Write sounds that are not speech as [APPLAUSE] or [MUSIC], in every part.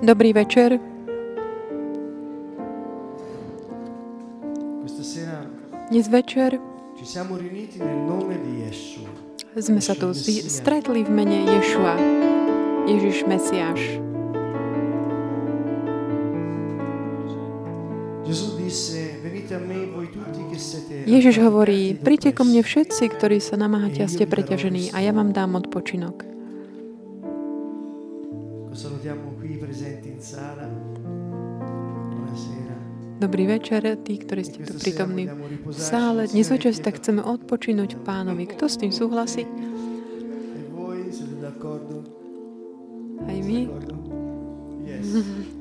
Dobrý večer. Dnes večer sme sa tu stretli v mene Ješua. Ježiš Mesiáš. Ježiš hovorí, príďte ku mne všetci, ktorí sa namáhate a ste preťažení a ja vám dám odpočinok. Dobrý večer, tí, ktorí ste tu prítomní v sále. Dnes večer si tak chceme odpočinúť pánovi. Kto s tým súhlasí? Aj vy? [LAUGHS]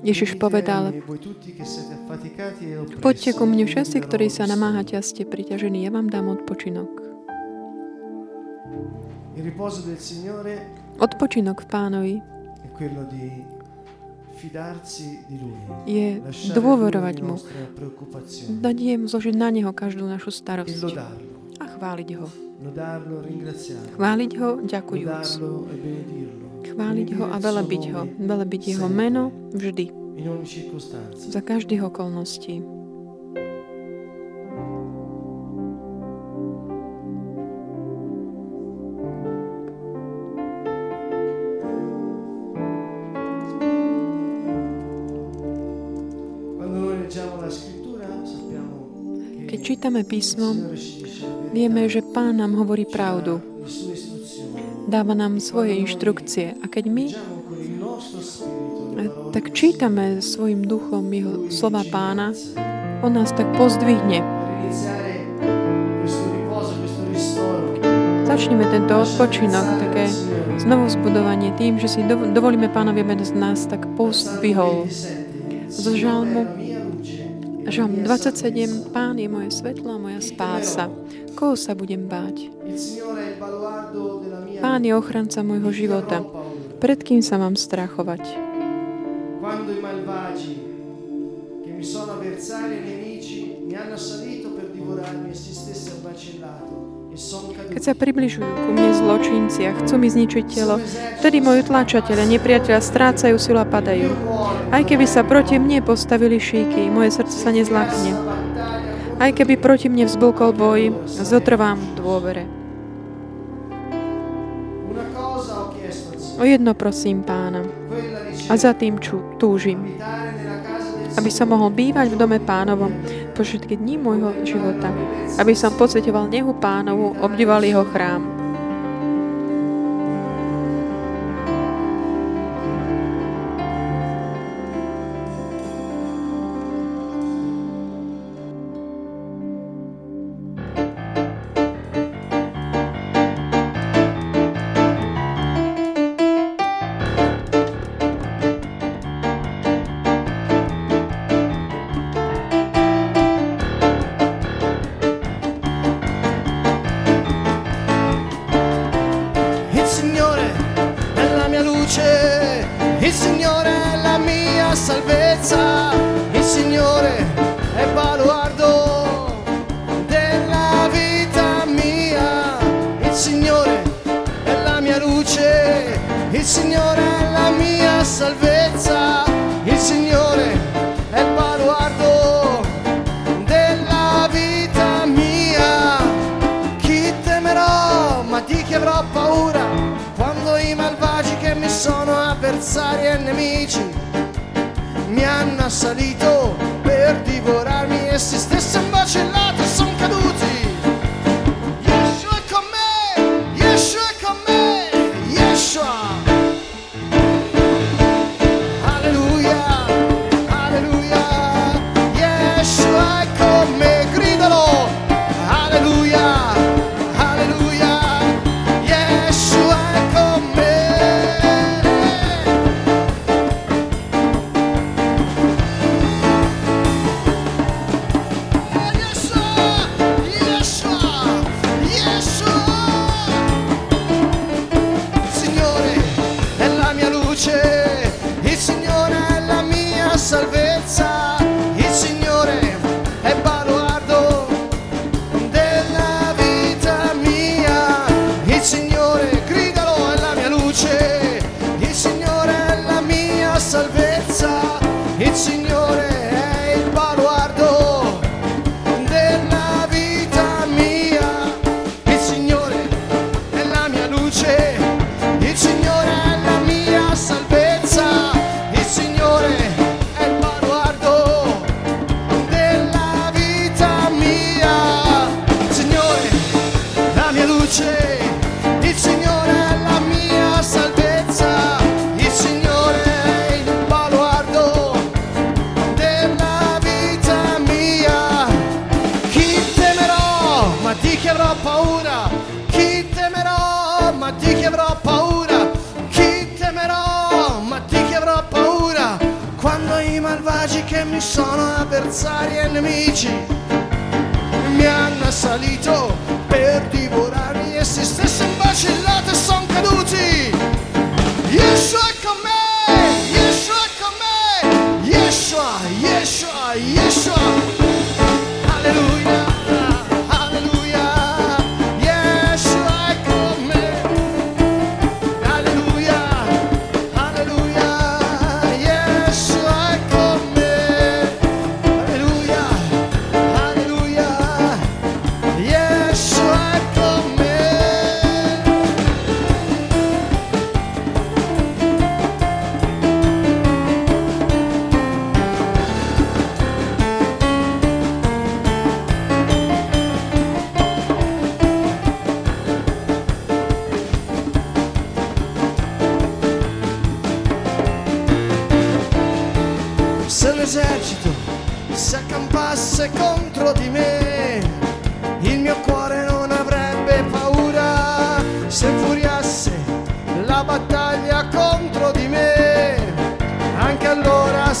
Ježiš "Venite povedal, Poďte ku mne všetci, ktorí sa rest." namáhate a ste priťažení, ja vám dám odpočinok. Odpočinok v pánovi je dôverovať mu, dať jemu, zložiť na neho každú našu e starosť a chváliť ho. Chváliť ho, ďakujúc. E. Chváliť ho a velebiť ho. Velebiť jeho meno vždy, za každých okolností. Čítame písmo, vieme, že Pán nám hovorí pravdu, dáva nám svoje inštrukcie a keď my tak čítame svojim duchom jeho slova pána, on nás tak pozdvihne. Začneme tento odpočinok, také znovu zbudovanie tým, že si dov- dovolíme pánovi, aby nás tak pozdvihol. Zo žalmu, žalm 27, Pán je moje svetlo moja spása. Koho sa budem báť? Pán je ochranca môjho života. Pred kým sa mám strachovať? Mi sono avversari e nemici mi hanno assalito per divorarmi e si stessi abbacellato. Keď sa približujú ku mne zločinci a chcú mi zničiť telo, vtedy moju tlačateľa, nepriateľa strácajú silu a padajú. Aj keby sa proti mne postavili šíky, moje srdce sa nezlakne. Aj keby proti mne vzblkol boj, zotrvám v dôvere. O jedno prosím pána a za tým ču, túžim, aby som mohol bývať v dome pánovom po všetky dní môjho života, aby som pocitoval nehu pánovu, obdival jeho chrám. Il Signore è la mia salvezza, il Signore è baluardo della vita mia, il Signore è la mia luce, il Signore è la mia salvezza, sono avversari e nemici. Mi hanno assalito per divorarmi e si che mi sono avversari e nemici mi hanno assalito per divorarmi e si stesse vacillato e son caduti. È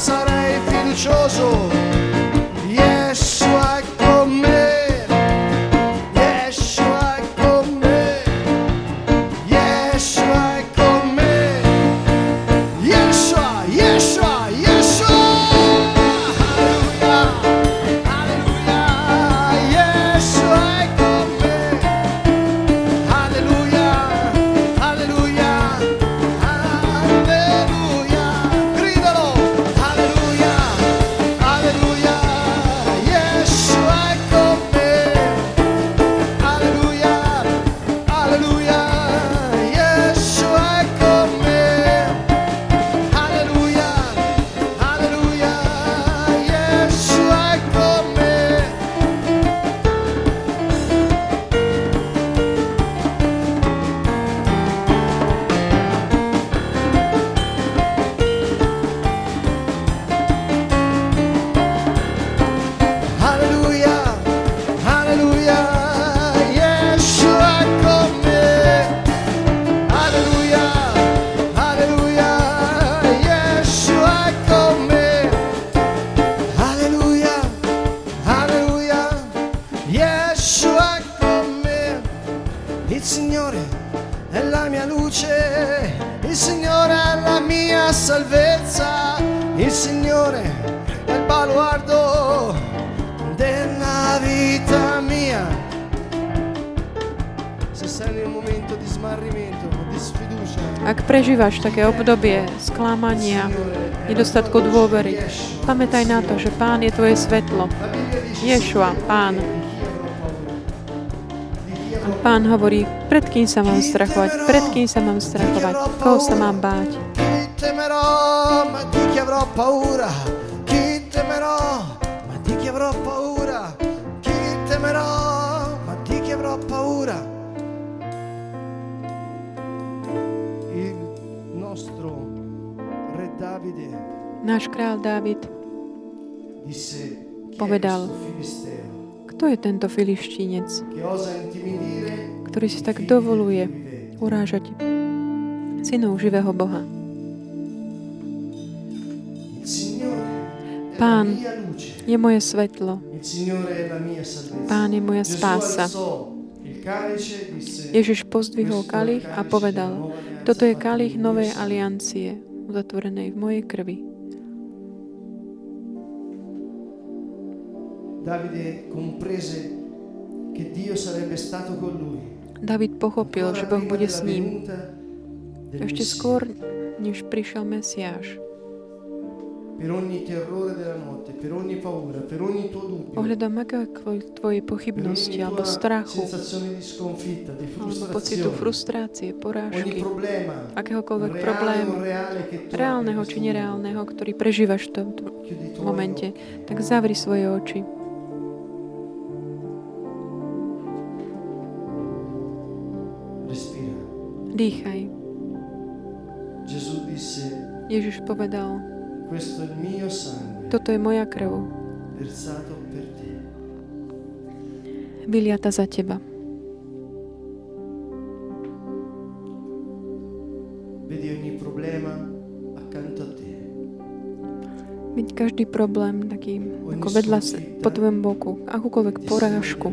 sarei fiducioso. Il Signore è la mia luce, il Signore è la mia salvezza, il Signore è il baluardo della vita mia. Se sei un momento di smarrimento, di sfiducia, Ak prežívaš také obdobie sklamania, nedostatku dôvery, pamätaj na to, že Pán je tvoje svetlo. Ješua, Pán. Pán hovorí, pred kým sa mám strachovať, pred kým sa mám strachovať, koho sa mám báť. Náš král Dávid Povedal. Kto je tento filištínec, ktorý si tak dovoluje urážať synov živého Boha? Pán je moje svetlo. Pán je moja spása. Ježiš pozdvihol kalich a povedal, toto je kalich novej aliancie, uzatvorenej v mojej krvi. Davide comprese che Dio sarebbe stato con lui. David pochopil, že Boh bude s ním. Ešte skôr, než prišiel Mesiáš. Ohľadom akékoľvek tvojej pochybnosti alebo strachu, alebo pocitu frustrácie, porážky, akéhokoľvek problému, reálneho či nereálneho, ktorý prežívaš v tomto momente, tak zavri svoje oči. Dýchaj. Ježiš povedal, sangue toto je moja krv, vyliata za teba. Byť každý problém taký ako vedľa po tvojom boku, akúkoľvek porážku,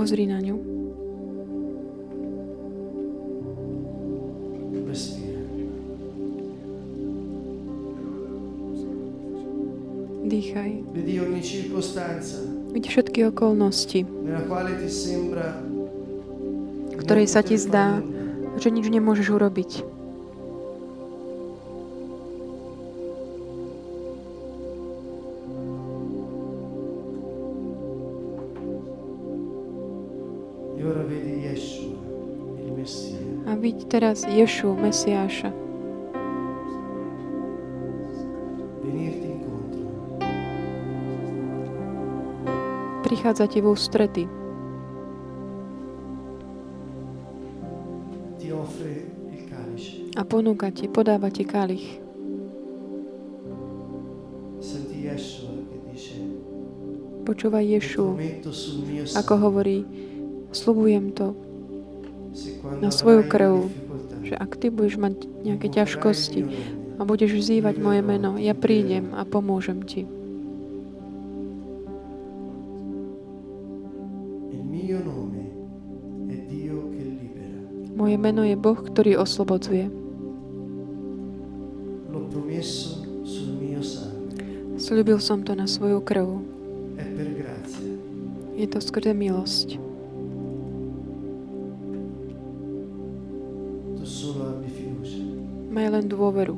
pozri na ňu. Dýchaj. Vidí všetky okolnosti, v ktorej sa ti zdá, že nič nemôžeš urobiť. Vidť teraz Ješu, Mesiáša, prichádza ti v ústrety. A ponúka ti, podáva ti kalich. Počúvaj Ješu, ako hovorí, slubujem to, na svoju krv, že ak ty budeš mať nejaké ťažkosti a budeš vzývať moje meno, ja prídem a pomôžem ti. Moje meno je Boh, ktorý oslobodzuje. Sľúbil som to na svoju krv. Je to skrze milosť. Len dôveru.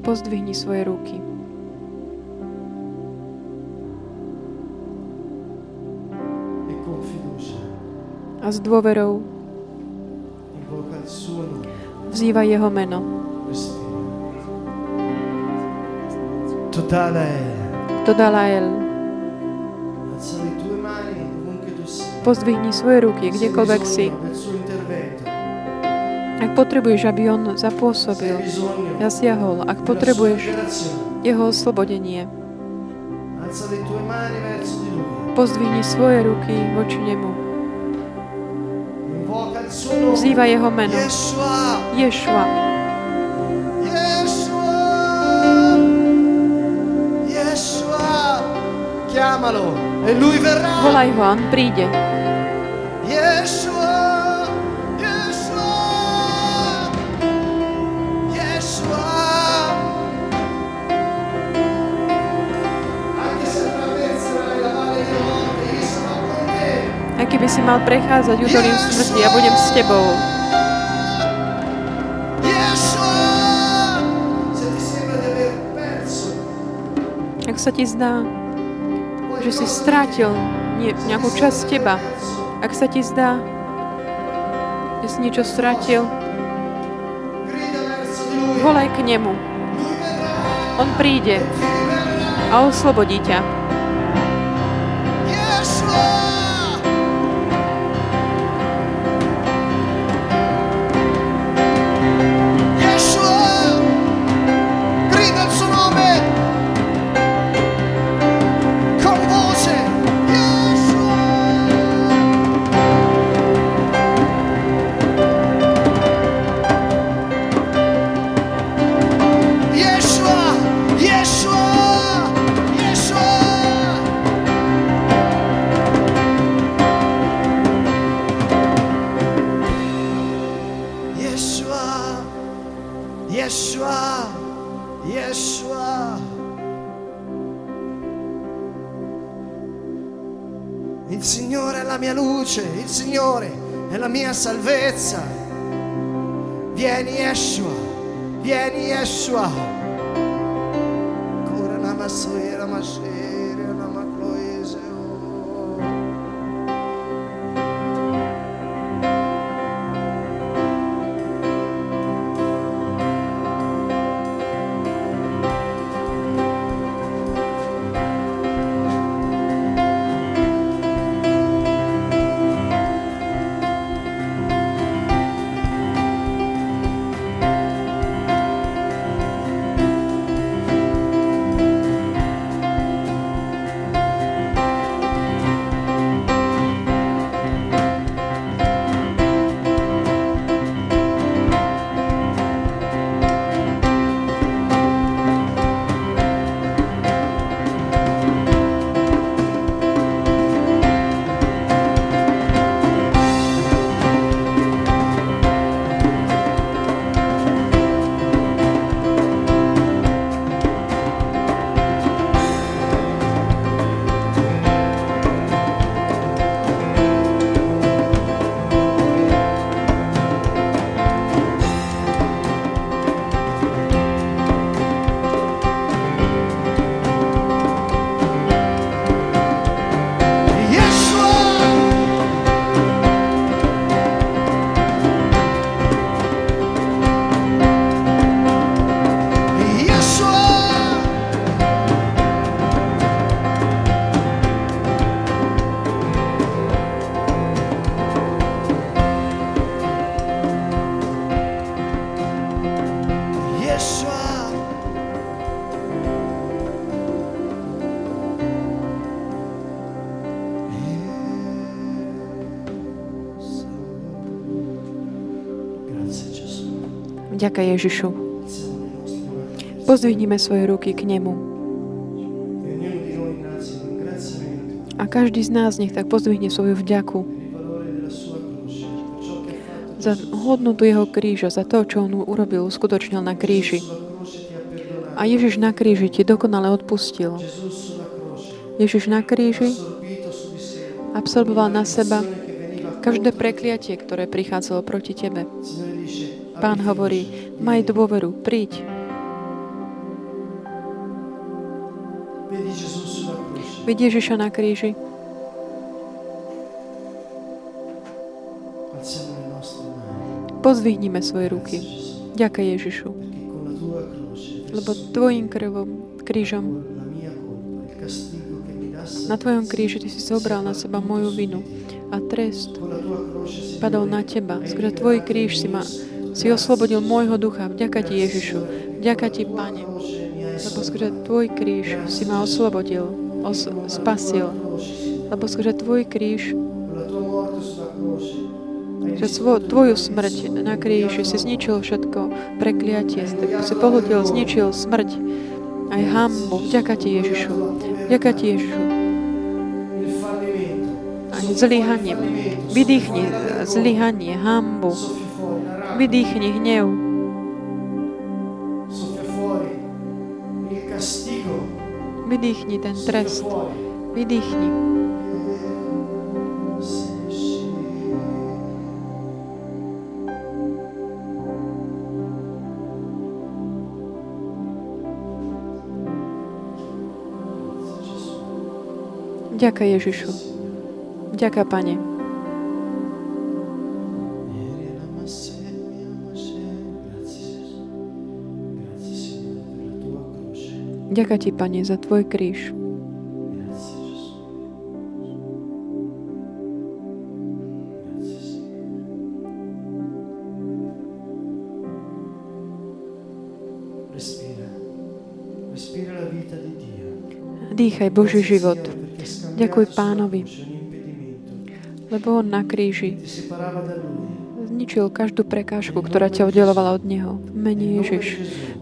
Pozdvihni svoje ruky. A s dôverou vzývaj jeho meno. Sei. Pozdvihni svoje ruky, kdekoľvek si. Ak potrebuješ, aby on zapôsobil, zasiahol, ak potrebuješ jeho oslobodenie, pozdvihni svoje ruky voči nemu. Vzývaj jeho meno. Ješua. E. Volaj ho, on príde. Aj keby si mal prechádzať údolím smrti, ja budem s tebou. Ak sa ti zdá, že si strátil nejakú časť teba, ak sa ti zdá, že si niečo strátil, volaj k nemu. On príde a oslobodí ťa. Luce, il Signore è la mia salvezza. Vieni Yeshua, vieni Yeshua. Cura namasoira mashere Ďakujem Ježišu. Pozdvihnime svoje ruky k Nemu. A každý z nás nech tak pozdvihne svoju vďaku za hodnotu Jeho kríža, za to, čo On urobil, uskutočnil na kríži. A Ježiš na kríži ti dokonale odpustil. Ježiš na kríži absorboval na seba každé prekliatie, ktoré prichádzalo proti tebe. Pán hovorí, maj dôveru, príď, Vidí Ježiša na kríži. Pozvihnime svoje ruky. Ďakaj Ježišu. Lebo Tvojim krvom, krížom, na Tvojom kríži Ty si zobral na seba moju vinu a trest padol na Teba. Skôr Tvoj kríž si ma si oslobodil môjho ducha. Vďaka Ti Ježišu. Vďaka Ti, Pane. Lebo skôr Tvoj kríž si ma oslobodil os- spasil. Lebo skôr Tvoj kríž, že svo, Tvoju smrť na kríži si zničil všetko prekliatie, si pohľadil, zničil smrť, aj hambu. Vďaka Ti, Ježišu. Vďaka Ti, Ježišu. Aj zlyhanie. Vydýchni zlyhanie, hambu. Vydýchni hnev. Vydýchni ten trest. Vydýchni. Ďakujem Ježišu. Ďakujem Pane. Ďakujem Ti, Pane, za Tvoj kríž. Dýchaj Boží život. Ďakuj Pánovi, lebo On na kríži zničil každú prekážku, ktorá ťa oddelovala od Neho. V mene Ježiš.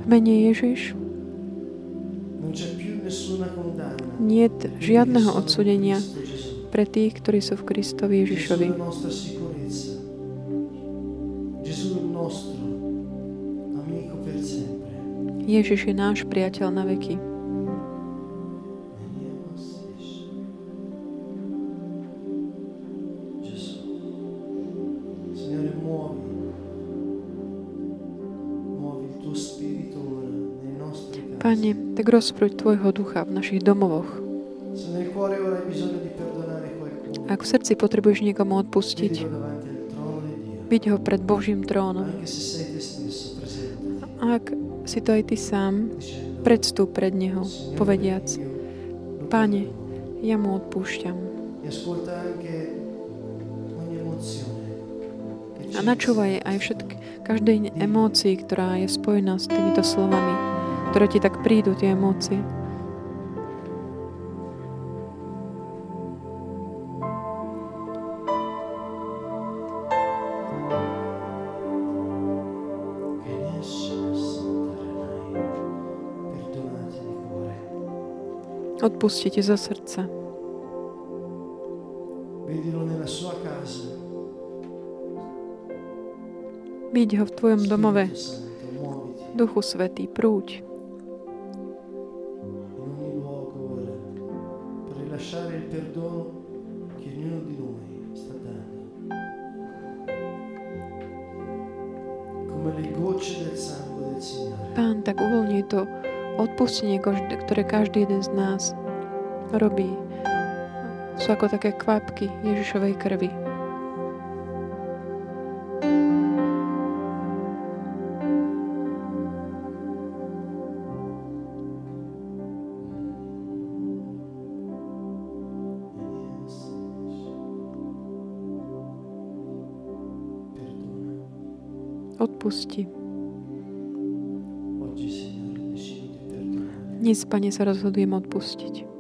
V mene Ježiš nie žiadneho odsudenia pre tých, ktorí sú v Kristovi Ježišovi. Ježiš je náš priateľ na veky. Pane, tak rozprúď Tvojho ducha v našich domovoch. Ak v srdci potrebuješ niekomu odpustiť, byť ho pred Božím trónom. Ak si to aj Ty sám, predstúp pred Neho, povediac, Pane, ja mu odpúšťam. A načúvaj aj všetky, každej emócii, ktorá je spojená s týmito slovami ktoré ti tak prídu, tie emócie. Odpustite zo srdca. Byť ho v tvojom domove. Duchu Svetý, prúď. To odpustenie, ktoré každý jeden z nás robí, sú ako také kvapky Ježišovej krvi. Odpusti. Dnes, Pane, sa rozhodujem odpustiť.